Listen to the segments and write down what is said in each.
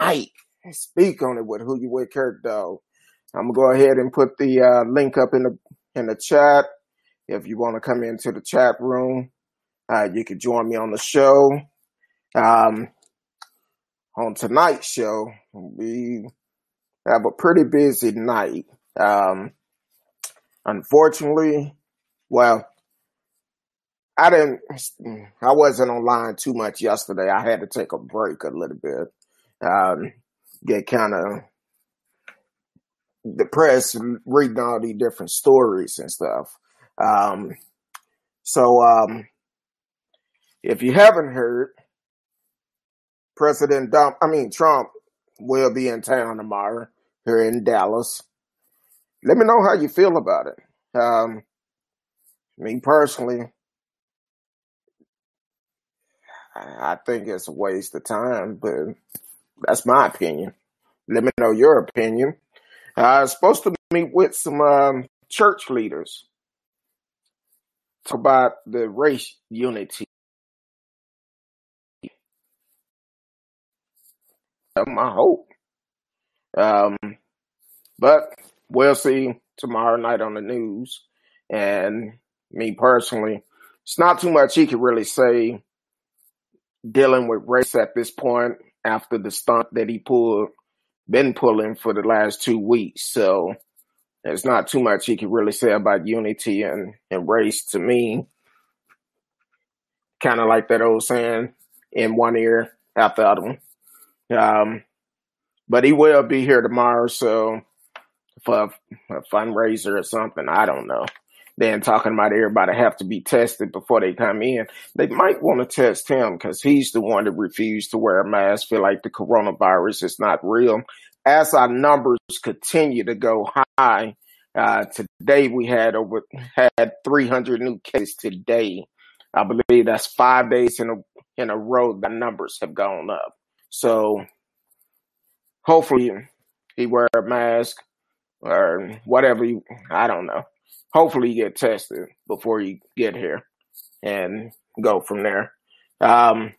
tonight. Speak on it with who you with, Kirk. Though I'm gonna go ahead and put the uh, link up in the in the chat. If you want to come into the chat room, uh, you can join me on the show. Um, on tonight's show, we have a pretty busy night. Um, unfortunately, well, I didn't, I wasn't online too much yesterday. I had to take a break a little bit, um, get kind of depressed reading all these different stories and stuff. Um, so, um, if you haven't heard, President Trump, I mean Trump, will be in town tomorrow here in Dallas. Let me know how you feel about it. Um, me personally, I think it's a waste of time, but that's my opinion. Let me know your opinion. I was supposed to meet with some um, church leaders talk about the race unity. My hope. Um, but we'll see tomorrow night on the news. And me personally, it's not too much he could really say dealing with race at this point after the stunt that he pulled, been pulling for the last two weeks. So there's not too much he could really say about unity and, and race to me. Kind of like that old saying, in one ear, out the other. Um, but he will be here tomorrow, so for a fundraiser or something, I don't know. Then talking about everybody have to be tested before they come in. They might want to test him because he's the one that refused to wear a mask. Feel like the coronavirus is not real. As our numbers continue to go high, uh, today we had over had 300 new cases today. I believe that's five days in a in a row the numbers have gone up. So hopefully he wear a mask or whatever. I don't know hopefully get tested before you get here and go from there. Um,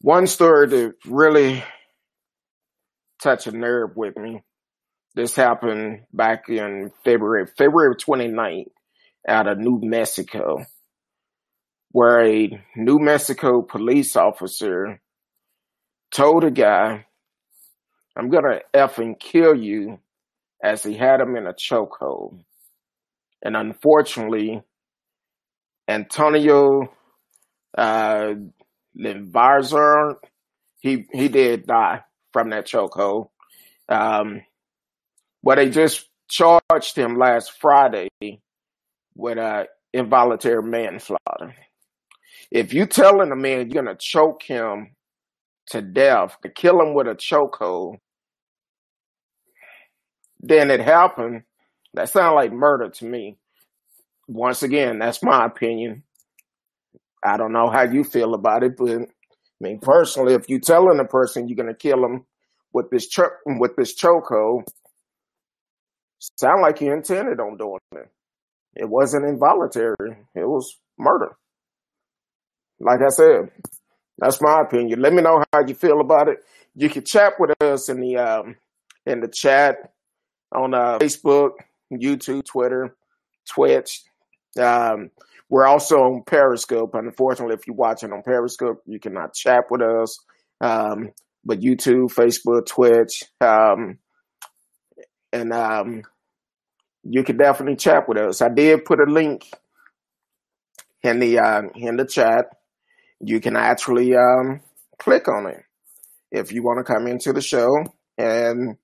one story that really touched a nerve with me. This happened back in February, February 29th out of New Mexico, where a New Mexico police officer told a guy, I'm gonna effing kill you as he had him in a chokehold. And unfortunately, Antonio uh, he he did die from that chokehold. Um, but they just charged him last Friday with uh, involuntary manslaughter. If you telling a man you're gonna choke him to death, to kill him with a chokehold, then it happened. That sounds like murder to me. Once again, that's my opinion. I don't know how you feel about it, but I mean, personally, if you're telling a person you're gonna kill him with this cho- with this chokehold, sound like you intended on doing it. It wasn't involuntary. It was murder. Like I said, that's my opinion. Let me know how you feel about it. You can chat with us in the um, in the chat on uh, Facebook, YouTube, Twitter, Twitch. Um, we're also on Periscope. Unfortunately, if you're watching on Periscope, you cannot chat with us. Um, but YouTube, Facebook, Twitch, um, and um, you can definitely chat with us. I did put a link in the uh, in the chat. You can actually um, click on it if you want to come into the show and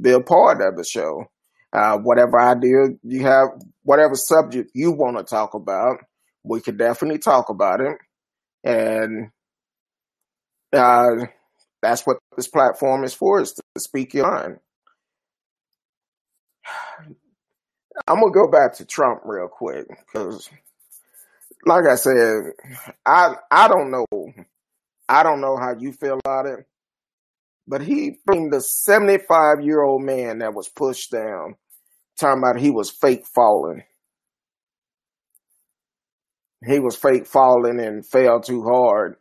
be a part of the show. Uh, whatever idea you have, whatever subject you want to talk about, we could definitely talk about it. And uh, that's what this platform is for, is to speak your mind. I'm gonna go back to Trump real quick because, like I said, I I don't know, I don't know how you feel about it, but he from the 75 year old man that was pushed down, talking about he was fake falling. He was fake falling and fell too hard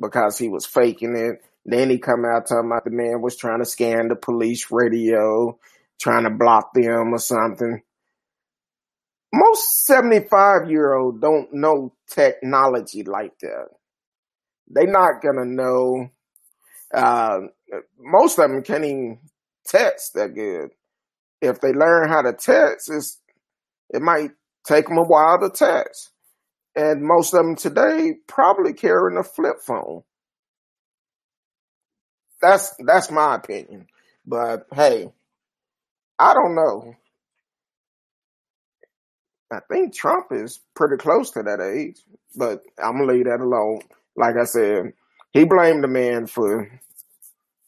because he was faking it. Then he come out talking about the man was trying to scan the police radio, trying to block them or something. Most 75 year old don't know technology like that. They not gonna know. Uh, most of them can't even text that good. If they learn how to text, it's, it might take them a while to text. And most of them today probably carrying a flip phone. That's that's my opinion. But hey, I don't know. I think Trump is pretty close to that age, but I'm gonna leave that alone. Like I said, he blamed the man for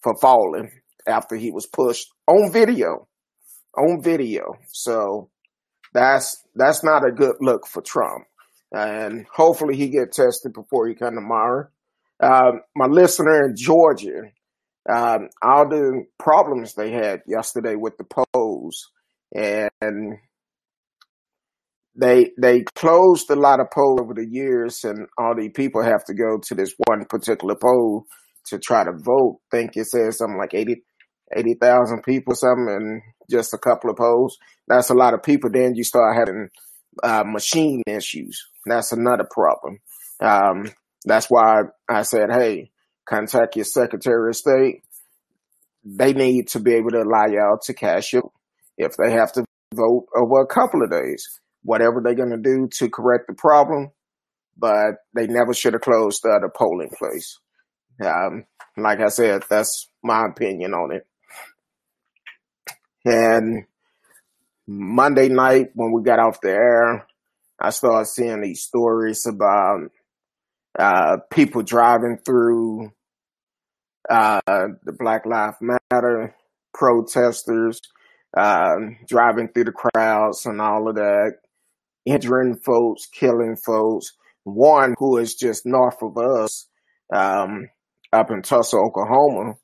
for falling after he was pushed on video, on video. So that's that's not a good look for Trump. And hopefully he get tested before he come tomorrow. Uh, my listener in Georgia, um, all the problems they had yesterday with the polls, and they they closed a lot of polls over the years, and all the people have to go to this one particular poll to try to vote. think it says something like 80 80,000 people, something, and just a couple of polls. That's a lot of people. Then you start having uh, machine issues. That's another problem. Um, that's why I said, hey, contact your Secretary of State. They need to be able to allow y'all to cash it if they have to vote over a couple of days, whatever they're going to do to correct the problem. But they never should have closed the other polling place. Um, like I said, that's my opinion on it. And Monday night when we got off the air, I started seeing these stories about uh, people driving through uh, the Black Lives Matter protesters, uh, driving through the crowds and all of that, injuring folks, killing folks. One who is just north of us, um, up in Tulsa, Oklahoma,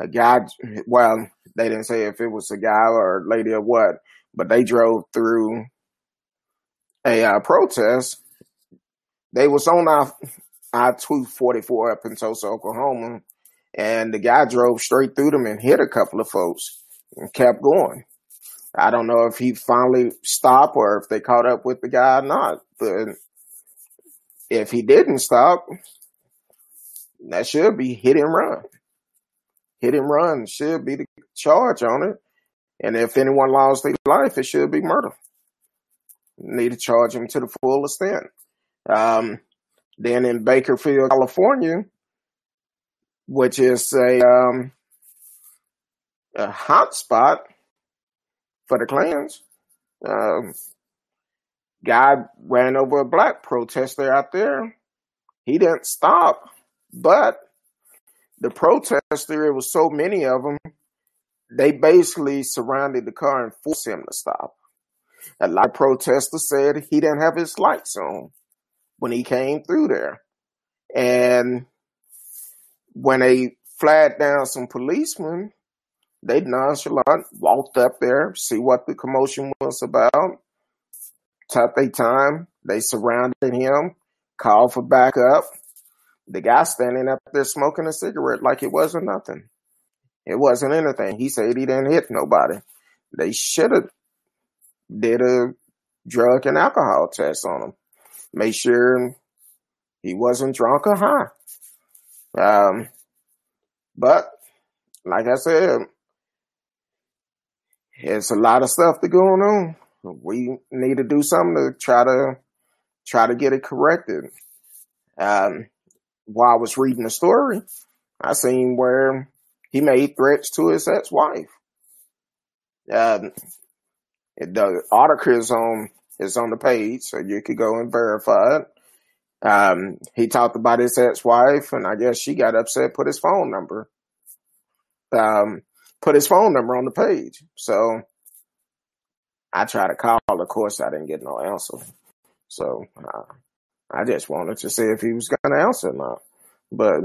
a guy, well, they didn't say if it was a guy or a lady or what, but they drove through a uh, protest. They was on our I two forty four up in Tulsa, Oklahoma, and the guy drove straight through them and hit a couple of folks and kept going. I don't know if he finally stopped or if they caught up with the guy or not, but if he didn't stop, that should be hit and run. Hit and run should be the charge on it. And if anyone lost their life, it should be murder. Need to charge him to the full extent. Um, then in Bakersfield, California, which is a um, a hot spot for the Klans, um, guy ran over a black protester out there. He didn't stop, but the protester, it was so many of them, they basically surrounded the car and forced him to stop. A lot of protesters said he didn't have his lights on when he came through there. And when they flagged down some policemen, they nonchalant walked up there, see what the commotion was about, took their time. They surrounded him, called for backup. The guy standing up there smoking a cigarette like it wasn't nothing. It wasn't anything. He said he didn't hit nobody. They should have did a drug and alcohol test on him. Make sure he wasn't drunk or high. Um, but like I said, it's a lot of stuff that going on. We need to do something to try to try to get it corrected. Um, while I was reading the story, I seen where he made threats to his ex-wife. Um, the article is on is on the page, so you could go and verify it. Um, he talked about his ex-wife, and I guess she got upset. Put his phone number, um, put his phone number on the page. So I tried to call. Of course, I didn't get no answer. So uh, I just wanted to see if he was going to answer or not, but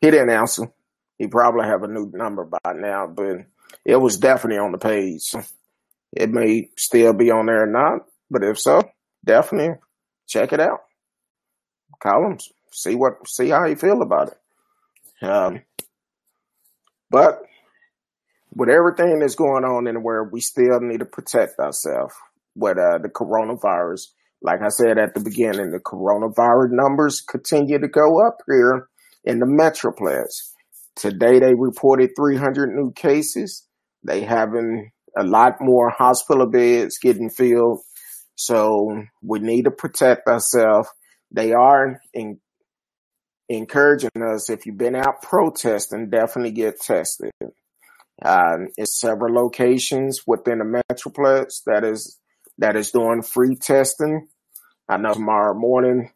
he didn't answer. He probably have a new number by now, but it was definitely on the page. It may still be on there or not, but if so, definitely check it out. Him, see what, see how you feel about it. Um, but with everything that's going on in the world, we still need to protect ourselves with uh, the coronavirus. Like I said at the beginning, the coronavirus numbers continue to go up here in the Metroplex. Today they reported 300 new cases. They having a lot more hospital beds getting filled. So we need to protect ourselves. They are in, encouraging us, if you've been out protesting, definitely get tested. Uh, it's several locations within the Metroplex that is that is doing free testing. I know tomorrow morning,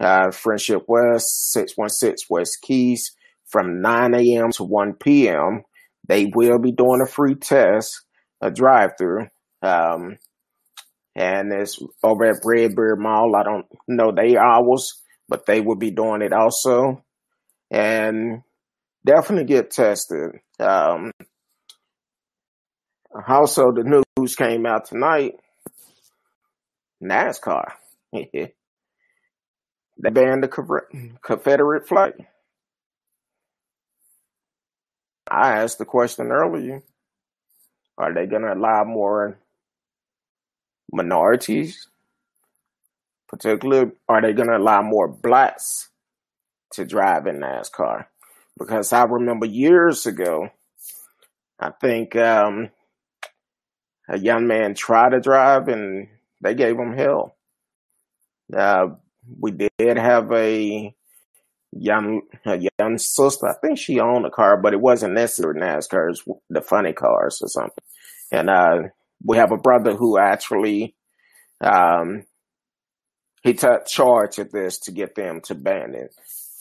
uh, Friendship West, 616 West Kiest, from 9 a.m. to 1 p.m., they will be doing a free test, a drive through. Um, and it's over at Redbird Mall. I don't know the hours, but they will be doing it also. And definitely get tested. Um, also, the news came out tonight. NASCAR. they banned the Confederate flag. I asked the question earlier. Are they going to allow more minorities? Particularly, are they going to allow more blacks to drive in NASCAR? Because I remember years ago, I think um, a young man tried to drive and they gave him hell. Uh, we did have a young a young sister. I think she owned a car, but it wasn't necessarily NASCAR. The funny cars or something. And uh, we have a brother who actually um, he took charge of this to get them to ban it.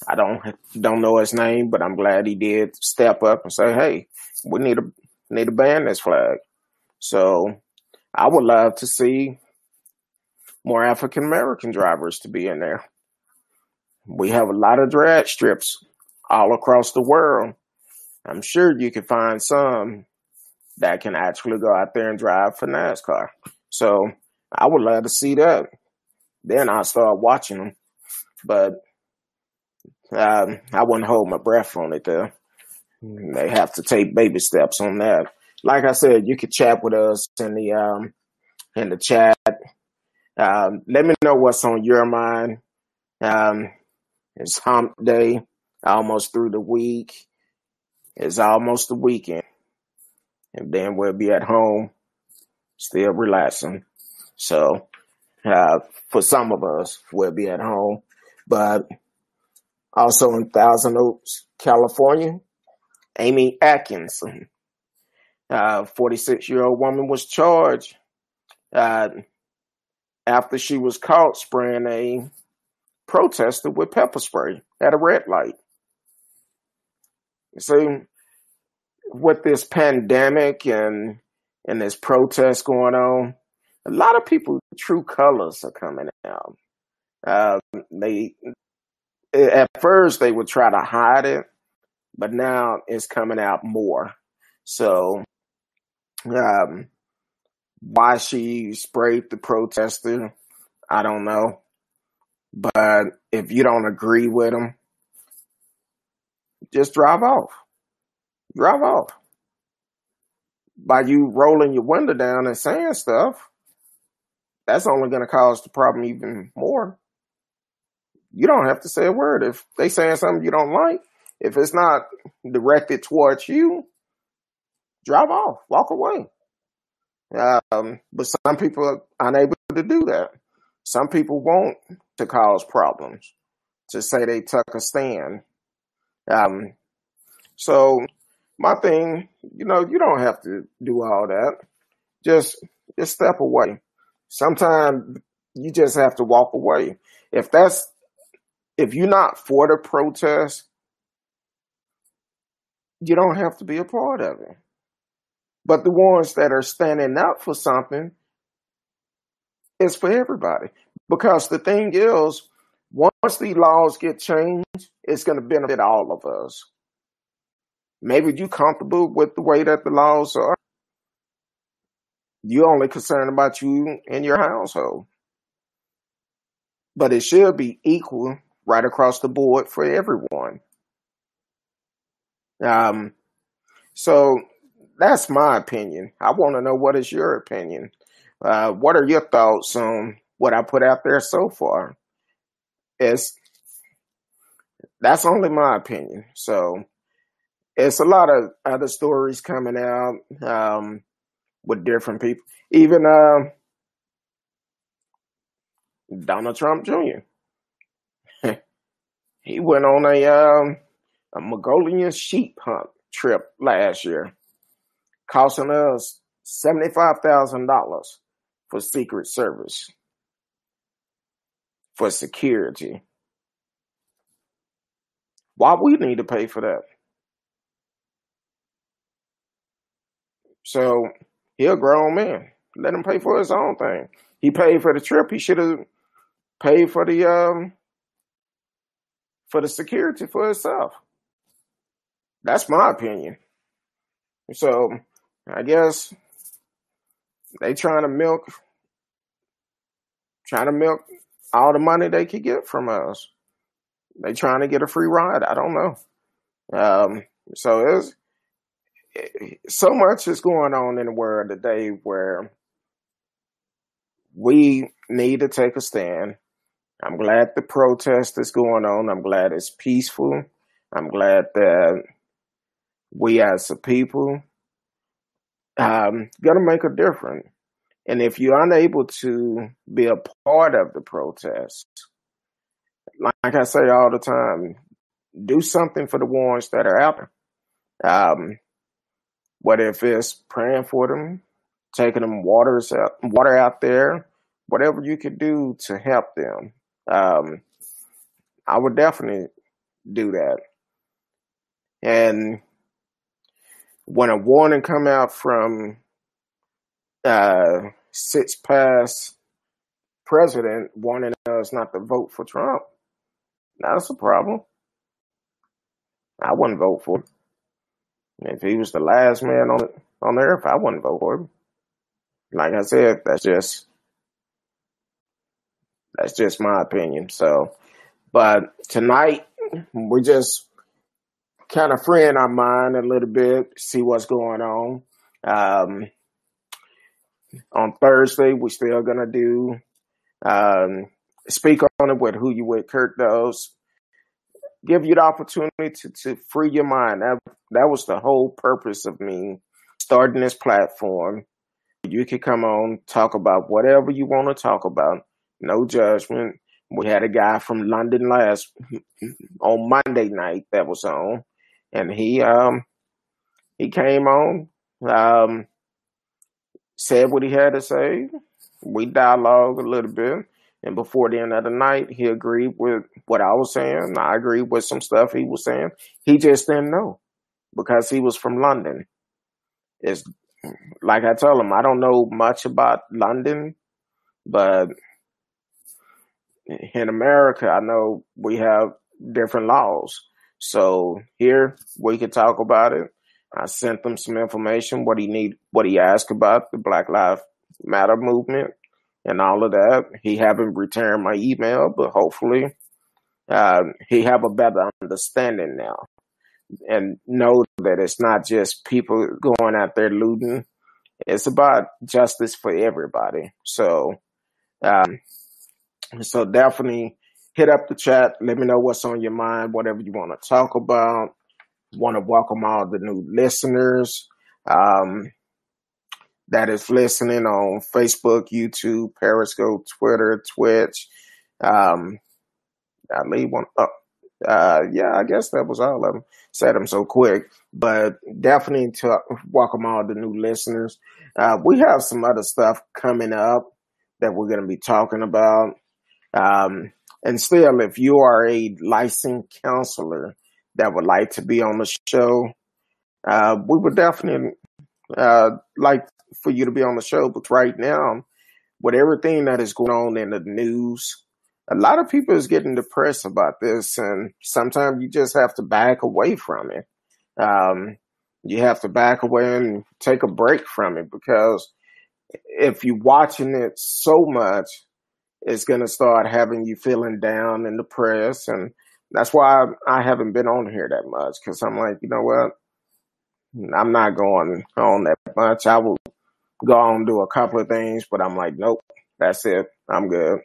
I don't don't know his name, but I'm glad he did step up and say, "Hey, we need to need to ban this flag." So I would love to see more African American drivers to be in there. We have a lot of drag strips all across the world. I'm sure you can find some that can actually go out there and drive for NASCAR. So I would love to see that. Then I'll start watching them. But um, I wouldn't hold my breath on it though. They have to take baby steps on that. Like I said, you could chat with us in the um, in the chat um, let me know what's on your mind. Um, it's hump day, almost through the week. It's almost the weekend. And then we'll be at home, still relaxing. So, uh, for some of us, we'll be at home. But also in Thousand Oaks, California, Amy Atkinson, uh, 46 year old woman was charged, uh, after she was caught spraying a protester with pepper spray at a red light. You see, with this pandemic and and this protest going on, a lot of people true colors are coming out. Uh, they at first they would try to hide it, but now it's coming out more. So um, why she sprayed the protester, I don't know. But if you don't agree with them, just drive off. Drive off. By you rolling your window down and saying stuff, that's only going to cause the problem even more. You don't have to say a word. If they saying something you don't like, if it's not directed towards you, drive off, walk away. Um, but some people are unable to do that. Some people want to cause problems to say they took a stand. Um, so my thing, you know, you don't have to do all that. Just, just step away. Sometimes you just have to walk away. If that's, if you're not for the protest, you don't have to be a part of it. But the ones that are standing up for something is for everybody. Because the thing is, once these laws get changed, it's going to benefit all of us. Maybe you're comfortable with the way that the laws are. You're only concerned about you and your household. But it should be equal right across the board for everyone. Um, so that's my opinion. I want to know what is your opinion. Uh, what are your thoughts on what I put out there so far? It's that's only my opinion. So it's a lot of other stories coming out um, with different people. Even uh, Donald Trump Jr. he went on a um, a Mongolian sheep hunt trip last year, costing us seventy five thousand dollars for Secret Service for security. Why we need to pay for that? So he a grown man. Let him pay for his own thing. He paid for the trip. He should have paid for the um for the security for himself. That's my opinion. So I guess they trying to milk trying to milk all the money they could get from us. They trying to get a free ride. I don't know. Um, so it's so much is going on in the world today where we need to take a stand. I'm glad the protest is going on. I'm glad it's peaceful. I'm glad that we as a people um, gonna make a difference. And if you're unable to be a part of the protest, like I say all the time, do something for the ones that are out there. Um, what if it's praying for them, taking them waters out, water out there, whatever you could do to help them. Um, I would definitely do that. And when a warning come out from uh, six past president warning us not to vote for Trump, that's a problem. I wouldn't vote for him. If he was the last man on on earth, I wouldn't vote for him. Like I said, that's just that's just my opinion. So, but tonight we're just kind of freeing our mind a little bit, see what's going on. Um, on Thursday, we're still gonna do um, speak on it with who you with Kirk does. Give you the opportunity to, to free your mind. That that was the whole purpose of me starting this platform. You could come on, talk about whatever you want to talk about. No judgment. We had a guy from London last on Monday night that was on, and he um he came on. Um, said what he had to say. We dialogued a little bit. And before the end of the night, he agreed with what I was saying. I agreed with some stuff he was saying. He just didn't know because he was from London. It's like I told him, I don't know much about London, but in America, I know we have different laws. So here we could talk about it. I sent them some information, what he need, what he asked about the Black Lives Matter movement and all of that. He haven't returned my email, but hopefully uh, he have a better understanding now and know that it's not just people going out there looting. It's about justice for everybody. So, um, so definitely hit up the chat. Let me know what's on your mind, whatever you want to talk about want to welcome all the new listeners um, that is listening on Facebook, YouTube, Periscope, Twitter, Twitch. Um, I leave one up. Uh, yeah, I guess that was all of them. Said them so quick, but definitely to welcome all the new listeners. Uh, we have some other stuff coming up that we're going to be talking about. Um, and still, if you are a licensed counselor, that would like to be on the show, uh, we would definitely uh, like for you to be on the show. But right now, with everything that is going on in the news, a lot of people is getting depressed about this, and sometimes you just have to back away from it. Um, you have to back away and take a break from it because if you're watching it so much, it's going to start having you feeling down and depressed and that's why I haven't been on here that much because I'm like, you know what? I'm not going on that much. I will go on do a couple of things, but I'm like, nope, that's it. I'm good.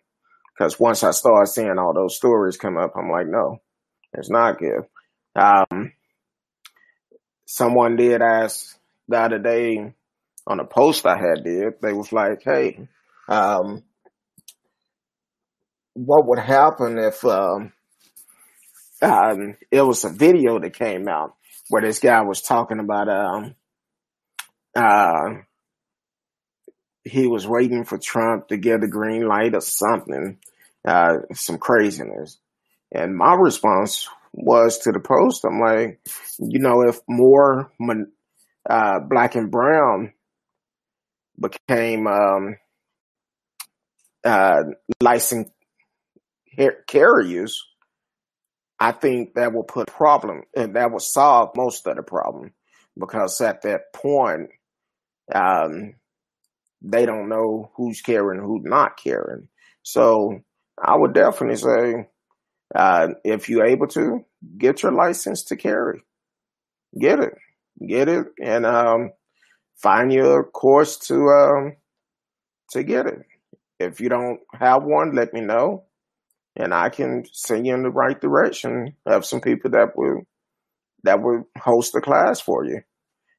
Because once I start seeing all those stories come up, I'm like, no, it's not good. Um, someone did ask the other day on a post I had did, they was like, hey, um, what would happen if um, um, it was a video that came out where this guy was talking about um, uh, he was waiting for Trump to get the green light or something, uh, some craziness. And my response was to the post, I'm like, you know, if more uh, black and brown became um, uh, licensed carriers, I think that will put problem and that will solve most of the problem because at that point, um, they don't know who's carrying, who's not carrying. So I would definitely say, uh, if you're able to get your license to carry, get it, get it, and um, find your course to um, to get it. If you don't have one, let me know, and I can send you in the right direction of some people that will that will host a class for you.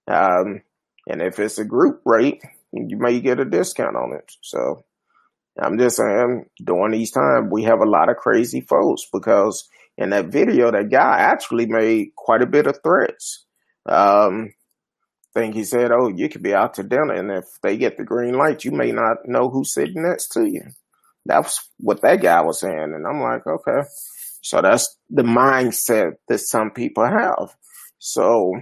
Um, and if it's a group rate, you may get a discount on it. So I'm just saying, during these times, we have a lot of crazy folks because in that video, that guy actually made quite a bit of threats. Um, think he said, "Oh, you could be out to dinner, and if they get the green light, you may not know who's sitting next to you." That's what that guy was saying, and I'm like, okay, so that's the mindset that some people have. So,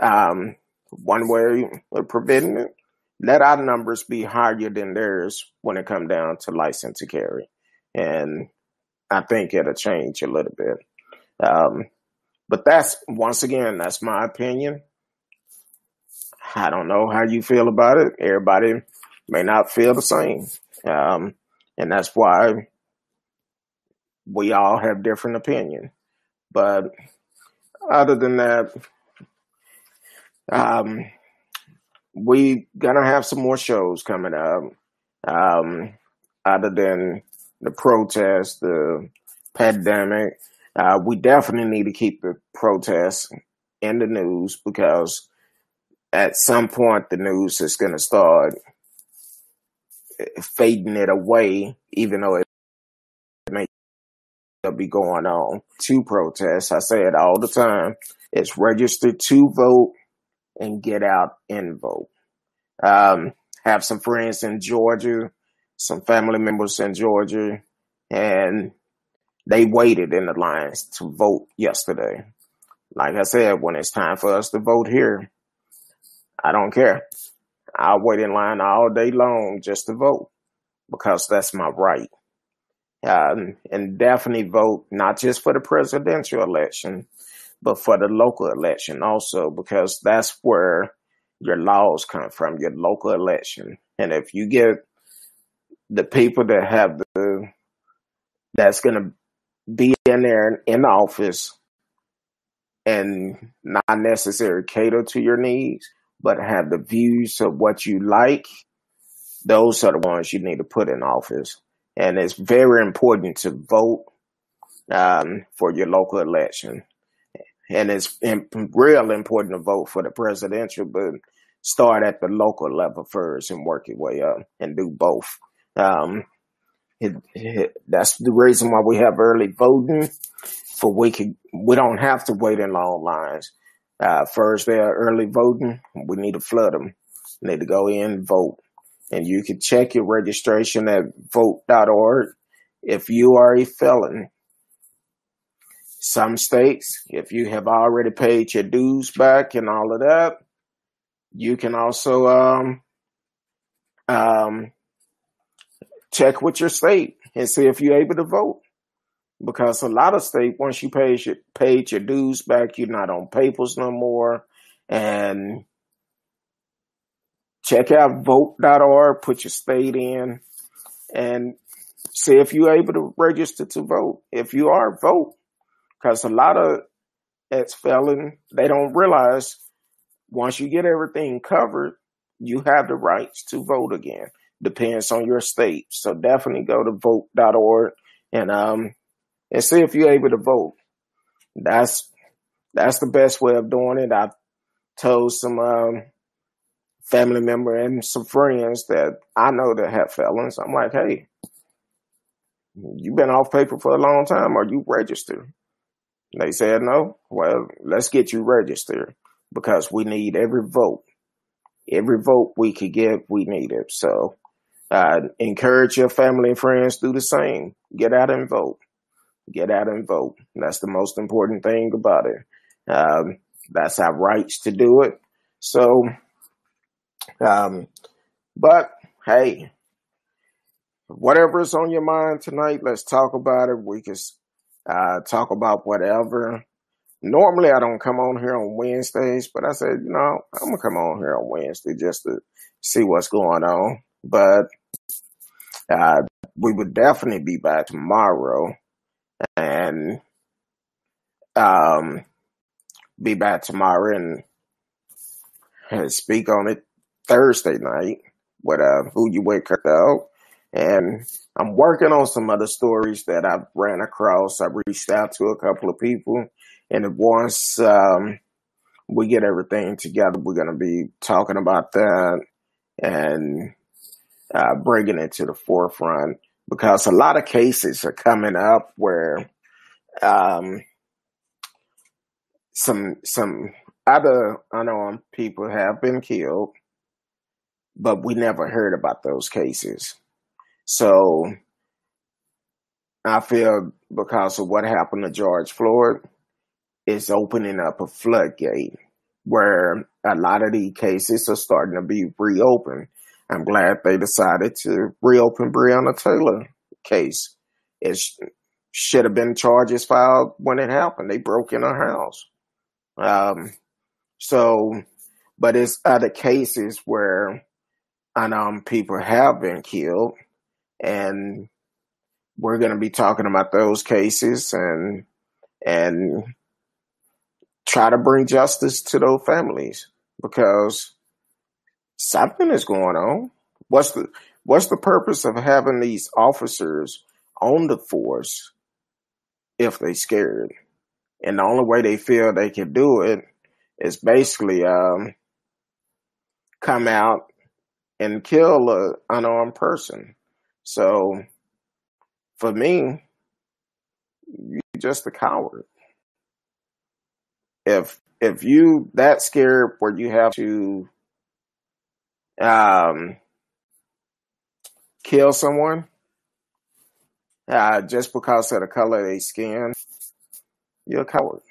um, one way of preventing it, let our numbers be higher than theirs when it come down to license to carry. And I think it'll change a little bit. Um, but that's, once again, that's my opinion. I don't know how you feel about it. Everybody may not feel the same. Um, and that's why we all have different opinion. But other than that, um, we gonna have some more shows coming up. Um, other than the protest, the pandemic, uh, we definitely need to keep the protests in the news because at some point the news is gonna start fading it away, even though it may be going on. To protest, I say it all the time. It's register to vote and get out and vote. Um, have some friends in Georgia, some family members in Georgia, and they waited in the lines to vote yesterday. Like I said, when it's time for us to vote here, I don't care. I'll wait in line all day long just to vote because that's my right. Um, and definitely vote not just for the presidential election, but for the local election also, because that's where your laws come from, your local election. And if you get the people that have the, that's going to be in there in the office and not necessarily cater to your needs, but have the views of what you like, those are the ones you need to put in office. And it's very important to vote um, for your local election and it's real important to vote for the presidential, but start at the local level first and work your way up and do both. Um, it, it, that's the reason why we have early voting. For we can, we don't have to wait in long lines. Uh, first, they are early voting. We need to flood them. We need to go in vote. And you can check your registration at vote.org. If you are a felon, some states, if you have already paid your dues back and all of that, you can also um, um, check with your state and see if you're able to vote. Because a lot of states, once you pay your, paid your dues back, you're not on papers no more. And check out vote.org, put your state in, and see if you're able to register to vote. If you are, vote. Because a lot of ex felon, they don't realize once you get everything covered, you have the rights to vote again. Depends on your state. So definitely go to vote.org and um and see if you're able to vote. That's that's the best way of doing it. I've told some um, family member and some friends that I know that have felons. I'm like, hey, you've been off paper for a long time. Are you registered? They said no. Well, let's get you registered because we need every vote. Every vote we could get, we need it. So uh, encourage your family and friends do the same. Get out and vote. Get out and vote. That's the most important thing about it. Um, that's our rights to do it. So, um, but hey, whatever is on your mind tonight, let's talk about it. We can uh, talk about whatever. Normally, I don't come on here on Wednesdays, but I said, you know, I'm gonna come on here on Wednesday just to see what's going on. But uh, we would definitely be back tomorrow, and um, be back tomorrow and, and speak on it Thursday night with uh, who you wake up out. And I'm working on some other stories that I've ran across. I reached out to a couple of people, and once um, we get everything together, we're going to be talking about that and uh, bringing it to the forefront because a lot of cases are coming up where um, some some other unarmed people have been killed, but we never heard about those cases. So I feel because of what happened to George Floyd, it's opening up a floodgate where a lot of these cases are starting to be reopened. I'm glad they decided to reopen Breonna Taylor case. It sh- should have been charges filed when it happened. They broke in her house. Um, so, but it's other cases where unarmed people have been killed and we're going to be talking about those cases and and try to bring justice to those families because something is going on. What's the what's the purpose of having these officers on the force if they scared? And the only way they feel they can do it is basically um, come out and kill an unarmed person. So for me, you're just a coward. If if you that scared where you have to um, kill someone uh, just because of the color of their skin, you're a coward.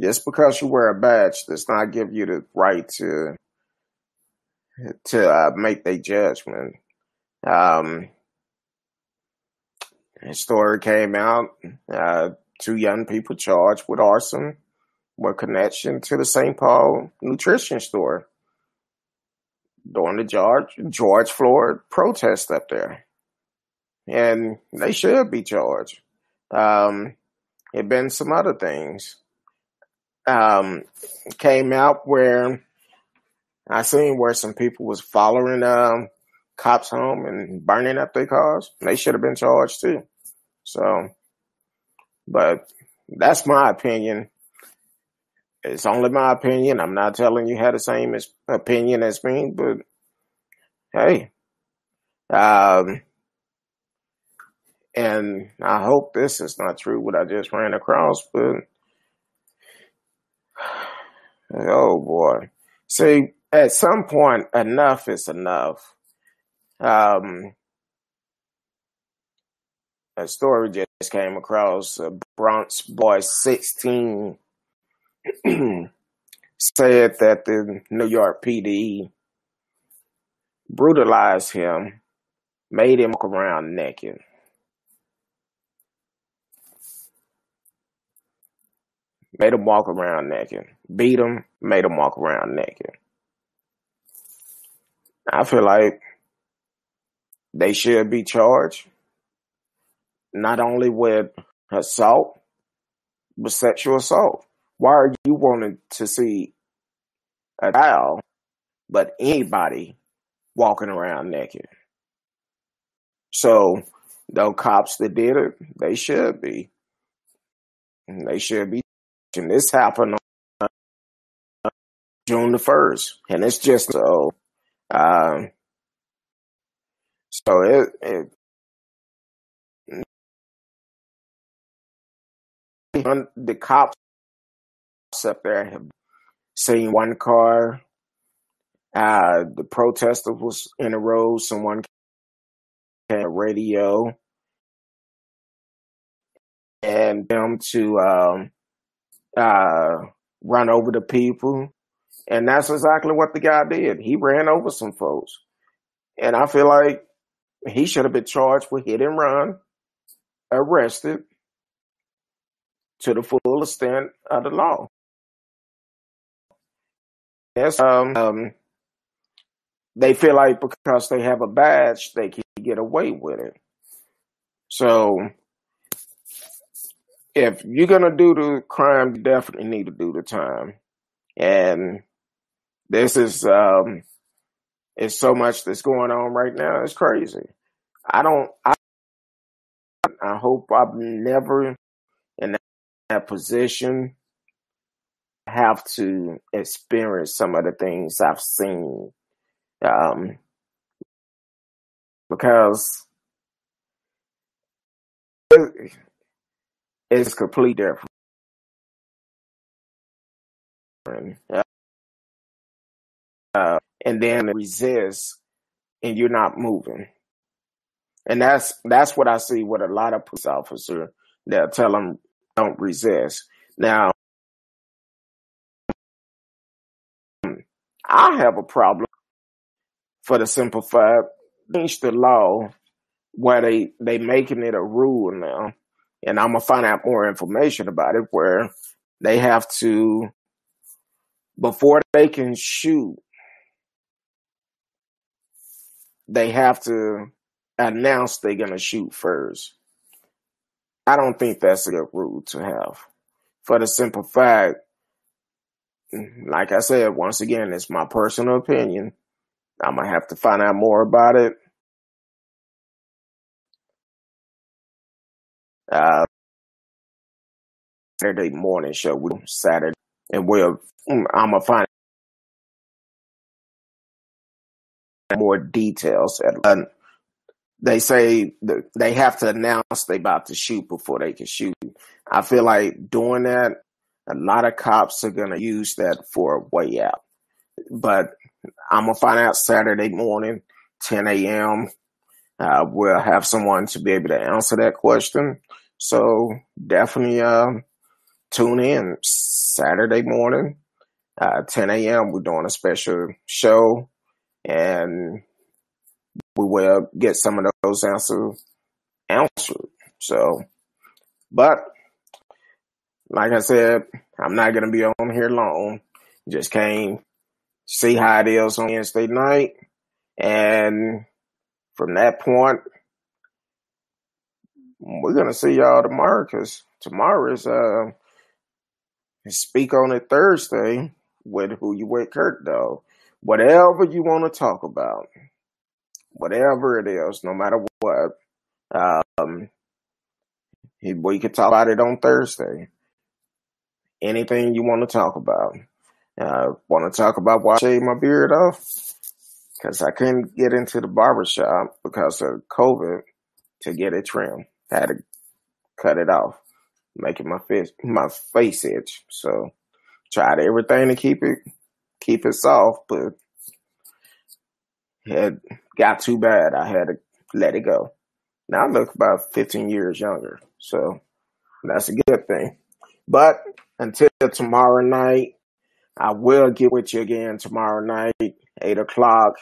Just because you wear a badge does not give you the right to to uh, make their judgment. Um, a story came out, uh, two young people charged with arson with connection to the St. Paul nutrition store during the George, George Floyd protest up there. And they should be charged. Um, it been some other things. Um, came out where I seen where some people was following um, cops home and burning up their cars. They should have been charged too. So, but that's my opinion. It's only my opinion. I'm not telling you had the same as, opinion as me, but hey, um, and I hope this is not true what I just ran across, but oh boy. See, at some point, enough is enough. Um, a story just came across a Bronx boy 16 said that the New York PD brutalized him, made him walk around naked. Made him walk around naked. Beat him, made him walk around naked. I feel like they should be charged. not only with assault, but sexual assault. Why are you wanting to see a child, but anybody walking around naked? So those cops that did it, they should be. They should be. And this happened on June the first, and it's just so. Um, so it, it the cops up there seen one car. Uh, the protester was in a row. Someone had a radio and them to um, uh, run over the people. And that's exactly what the guy did. He ran over some folks. And I feel like he should have been charged with hit and run, arrested to the full extent of the law. Yes, um, um, they feel like because they have a badge, they can get away with it. So, if you're gonna do the crime, you definitely need to do the time. And this is um, it's so much that's going on right now. It's crazy. I don't. I I hope I'm never in that position have to experience some of the things I've seen. Um, because it's completely different. Uh, and then resist and you're not moving. And that's that's what I see with a lot of police officers. They'll tell them don't resist. Now, I have a problem for the simple fact change the law where they they making it a rule now, and I'm gonna find out more information about it where they have to before they can shoot, they have to announce they're gonna shoot first. I don't think that's a good rule to have for the simple fact, like I said, once again, it's my personal opinion. I'm gonna have to find out more about it. Uh, Saturday morning show, we Saturday, and we'll. Mm, I'm gonna find more details. Uh, they say they have to announce they about to shoot before they can shoot. I feel like doing that, a lot of cops are gonna use that for a way out. But I'm gonna find out Saturday morning, 10 a.m. Uh, we'll have someone to be able to answer that question. So definitely uh, tune in Saturday morning, uh, 10 a.m. We're doing a special show, and we will get some of those answers answered. So, but like I said, I'm not gonna be on here long. Just came see how it is on Wednesday night, and from that point, we're gonna see y'all tomorrow because tomorrow is uh speak on it Thursday with who you with Kurt though. Whatever you want to talk about, whatever it is, no matter what, um, we could talk about it on Thursday. Anything you want to talk about. I want to talk about why I shaved my beard off? Because I couldn't get into the barbershop because of COVID to get it trimmed. I had to cut it off, making my face my face itch. So tried everything to keep it keep it soft, but it got too bad. I had to let it go. Now I look about 15 years younger, so that's a good thing. But until tomorrow night, I will get with you again tomorrow night, eight o'clock.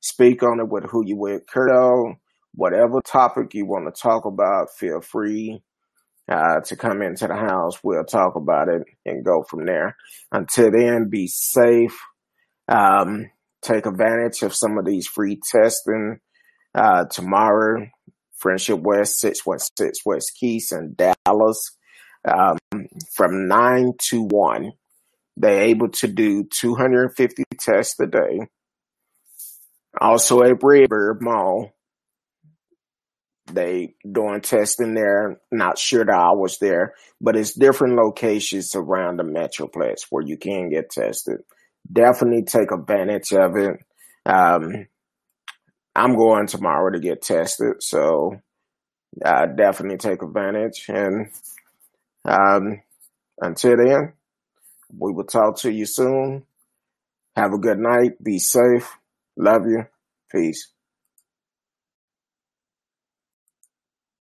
Speak on it with who you with, Curto. Whatever topic you want to talk about, feel free uh, to come into the house. We'll talk about it and go from there. Until then, be safe. Um, take advantage of some of these free testing uh, tomorrow Friendship West, 616 West Kiest in Dallas. Um, from 9 to 1, they're able to do 250 tests a day. Also at Redbird Mall, they doing testing there. Not sure that I was there, but it's different locations around the Metroplex where you can get tested. Definitely take advantage of it. Um, I'm going tomorrow to get tested, so uh, definitely take advantage. And um, until then, we will talk to you soon. Have a good night. Be safe. Love you. Peace.